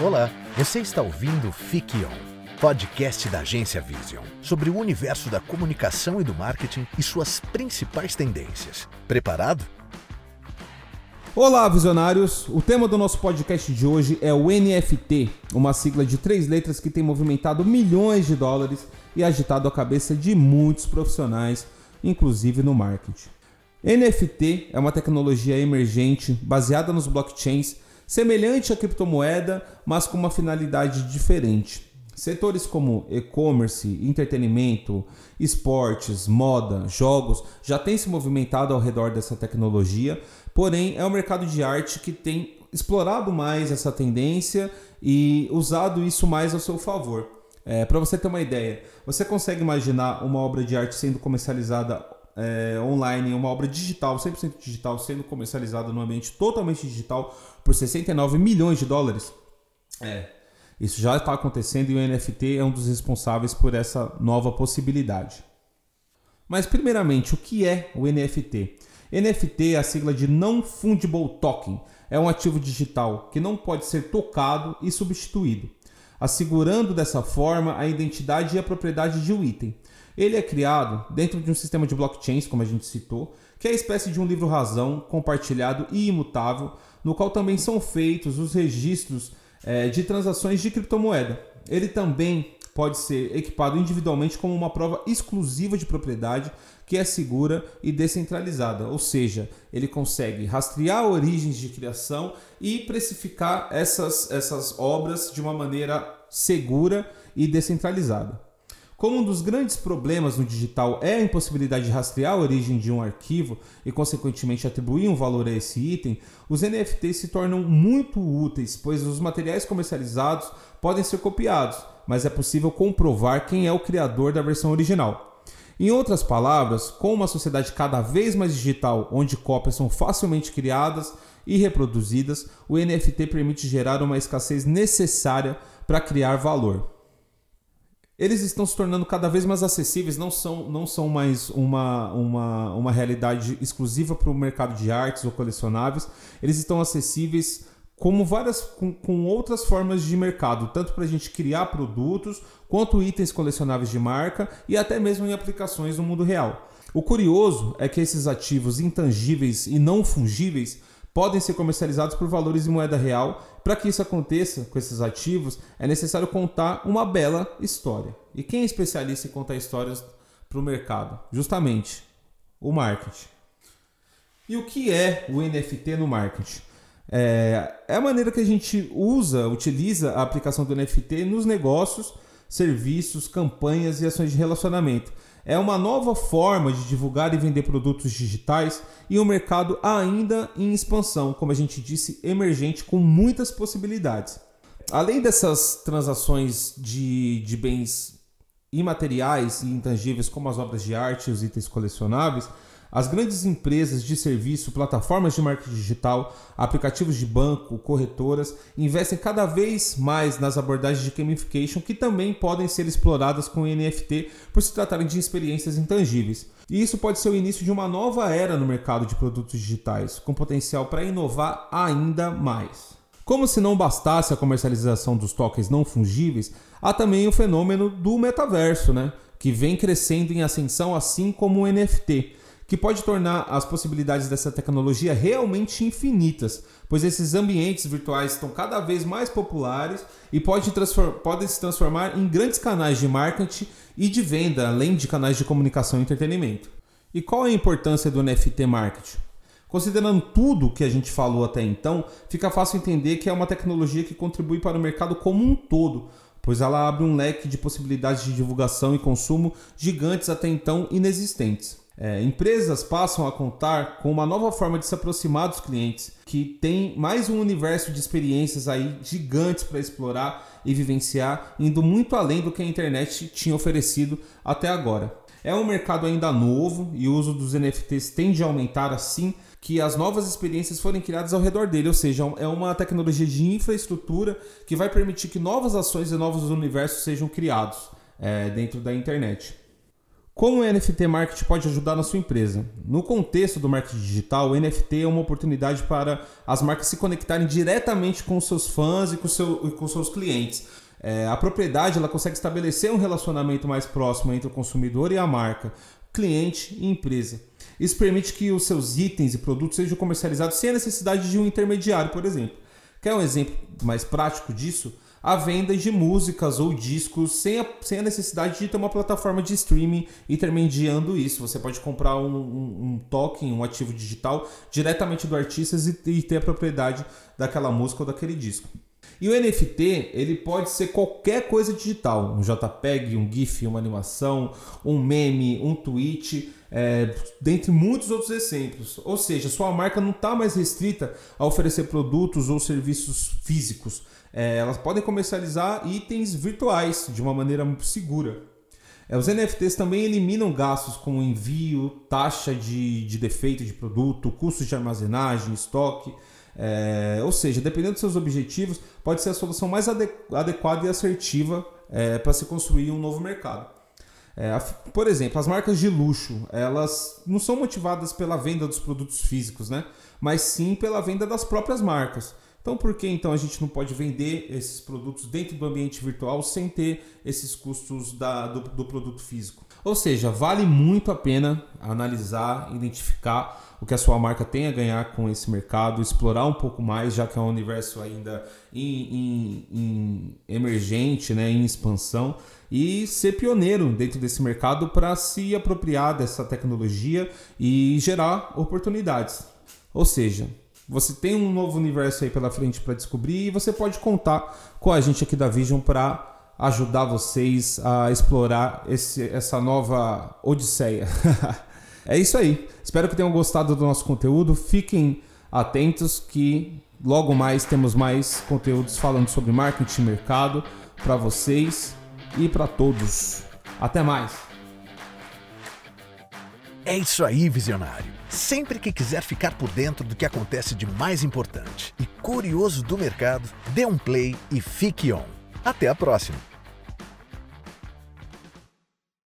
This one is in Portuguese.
Olá, você está ouvindo Fique On, podcast da agência Vision, sobre o universo da comunicação e do marketing e suas principais tendências. Preparado? Olá, visionários! O tema do nosso podcast de hoje é o NFT, uma sigla de três letras que tem movimentado milhões de dólares e agitado a cabeça de muitos profissionais, inclusive no marketing. NFT é uma tecnologia emergente baseada nos blockchains, semelhante à criptomoeda, mas com uma finalidade diferente. Setores como e-commerce, entretenimento, esportes, moda, jogos já têm se movimentado ao redor dessa tecnologia, porém é o mercado de arte que tem explorado mais essa tendência e usado isso mais ao seu favor. É, Para você ter uma ideia, você consegue imaginar uma obra de arte sendo comercializada é, online, uma obra digital, 100% digital, sendo comercializada no ambiente totalmente digital por 69 milhões de dólares. É, isso já está acontecendo e o NFT é um dos responsáveis por essa nova possibilidade. Mas, primeiramente, o que é o NFT? NFT é a sigla de Non Fungible Token. É um ativo digital que não pode ser tocado e substituído, assegurando dessa forma a identidade e a propriedade de um item. Ele é criado dentro de um sistema de blockchains, como a gente citou, que é a espécie de um livro-razão compartilhado e imutável, no qual também são feitos os registros é, de transações de criptomoeda. Ele também pode ser equipado individualmente como uma prova exclusiva de propriedade que é segura e descentralizada, ou seja, ele consegue rastrear origens de criação e precificar essas, essas obras de uma maneira segura e descentralizada. Como um dos grandes problemas no digital é a impossibilidade de rastrear a origem de um arquivo e, consequentemente, atribuir um valor a esse item, os NFTs se tornam muito úteis, pois os materiais comercializados podem ser copiados, mas é possível comprovar quem é o criador da versão original. Em outras palavras, com uma sociedade cada vez mais digital, onde cópias são facilmente criadas e reproduzidas, o NFT permite gerar uma escassez necessária para criar valor eles estão se tornando cada vez mais acessíveis, não são, não são mais uma, uma, uma realidade exclusiva para o mercado de artes ou colecionáveis, eles estão acessíveis como várias com, com outras formas de mercado, tanto para a gente criar produtos, quanto itens colecionáveis de marca e até mesmo em aplicações no mundo real. O curioso é que esses ativos intangíveis e não fungíveis podem ser comercializados por valores em moeda real. Para que isso aconteça com esses ativos, é necessário contar uma bela história. E quem é especialista em contar histórias para o mercado? Justamente o marketing. E o que é o NFT no marketing? É, é a maneira que a gente usa, utiliza a aplicação do NFT nos negócios, serviços, campanhas e ações de relacionamento é uma nova forma de divulgar e vender produtos digitais e um mercado ainda em expansão, como a gente disse, emergente com muitas possibilidades. Além dessas transações de, de bens imateriais e intangíveis, como as obras de arte e os itens colecionáveis, as grandes empresas de serviço, plataformas de marketing digital, aplicativos de banco, corretoras, investem cada vez mais nas abordagens de gamification que também podem ser exploradas com NFT por se tratarem de experiências intangíveis. E isso pode ser o início de uma nova era no mercado de produtos digitais, com potencial para inovar ainda mais. Como se não bastasse a comercialização dos tokens não fungíveis, há também o fenômeno do metaverso, né? que vem crescendo em ascensão assim como o NFT que pode tornar as possibilidades dessa tecnologia realmente infinitas, pois esses ambientes virtuais estão cada vez mais populares e pode podem se transformar em grandes canais de marketing e de venda, além de canais de comunicação e entretenimento. E qual é a importância do NFT marketing? Considerando tudo que a gente falou até então, fica fácil entender que é uma tecnologia que contribui para o mercado como um todo, pois ela abre um leque de possibilidades de divulgação e consumo gigantes até então inexistentes. É, empresas passam a contar com uma nova forma de se aproximar dos clientes, que tem mais um universo de experiências aí gigantes para explorar e vivenciar, indo muito além do que a internet tinha oferecido até agora. É um mercado ainda novo e o uso dos NFTs tende a aumentar assim que as novas experiências forem criadas ao redor dele, ou seja, é uma tecnologia de infraestrutura que vai permitir que novas ações e novos universos sejam criados é, dentro da internet. Como o NFT Marketing pode ajudar na sua empresa? No contexto do marketing digital, o NFT é uma oportunidade para as marcas se conectarem diretamente com seus fãs e com, seu, e com seus clientes. É, a propriedade ela consegue estabelecer um relacionamento mais próximo entre o consumidor e a marca, cliente e empresa. Isso permite que os seus itens e produtos sejam comercializados sem a necessidade de um intermediário, por exemplo. Quer um exemplo mais prático disso? a venda de músicas ou discos sem a, sem a necessidade de ter uma plataforma de streaming intermediando isso. Você pode comprar um, um, um token, um ativo digital diretamente do artista e, e ter a propriedade daquela música ou daquele disco. E o NFT, ele pode ser qualquer coisa digital, um JPEG, um GIF, uma animação, um meme, um tweet, é, dentre muitos outros exemplos. Ou seja, sua marca não está mais restrita a oferecer produtos ou serviços físicos é, elas podem comercializar itens virtuais de uma maneira segura. É, os NFTs também eliminam gastos como envio, taxa de, de defeito de produto, custos de armazenagem, estoque. É, ou seja, dependendo dos seus objetivos, pode ser a solução mais adequada e assertiva é, para se construir um novo mercado. É, por exemplo, as marcas de luxo, elas não são motivadas pela venda dos produtos físicos, né? mas sim pela venda das próprias marcas. Então, por que então a gente não pode vender esses produtos dentro do ambiente virtual sem ter esses custos da, do, do produto físico? Ou seja, vale muito a pena analisar, identificar o que a sua marca tem a ganhar com esse mercado, explorar um pouco mais, já que é um universo ainda em, em, em emergente, né, em expansão, e ser pioneiro dentro desse mercado para se apropriar dessa tecnologia e gerar oportunidades. Ou seja, você tem um novo universo aí pela frente para descobrir e você pode contar com a gente aqui da Vision para ajudar vocês a explorar esse, essa nova odisseia. é isso aí. Espero que tenham gostado do nosso conteúdo. Fiquem atentos que logo mais temos mais conteúdos falando sobre marketing e mercado para vocês e para todos. Até mais. É isso aí, visionário. Sempre que quiser ficar por dentro do que acontece de mais importante e curioso do mercado, dê um play e fique on. Até a próxima!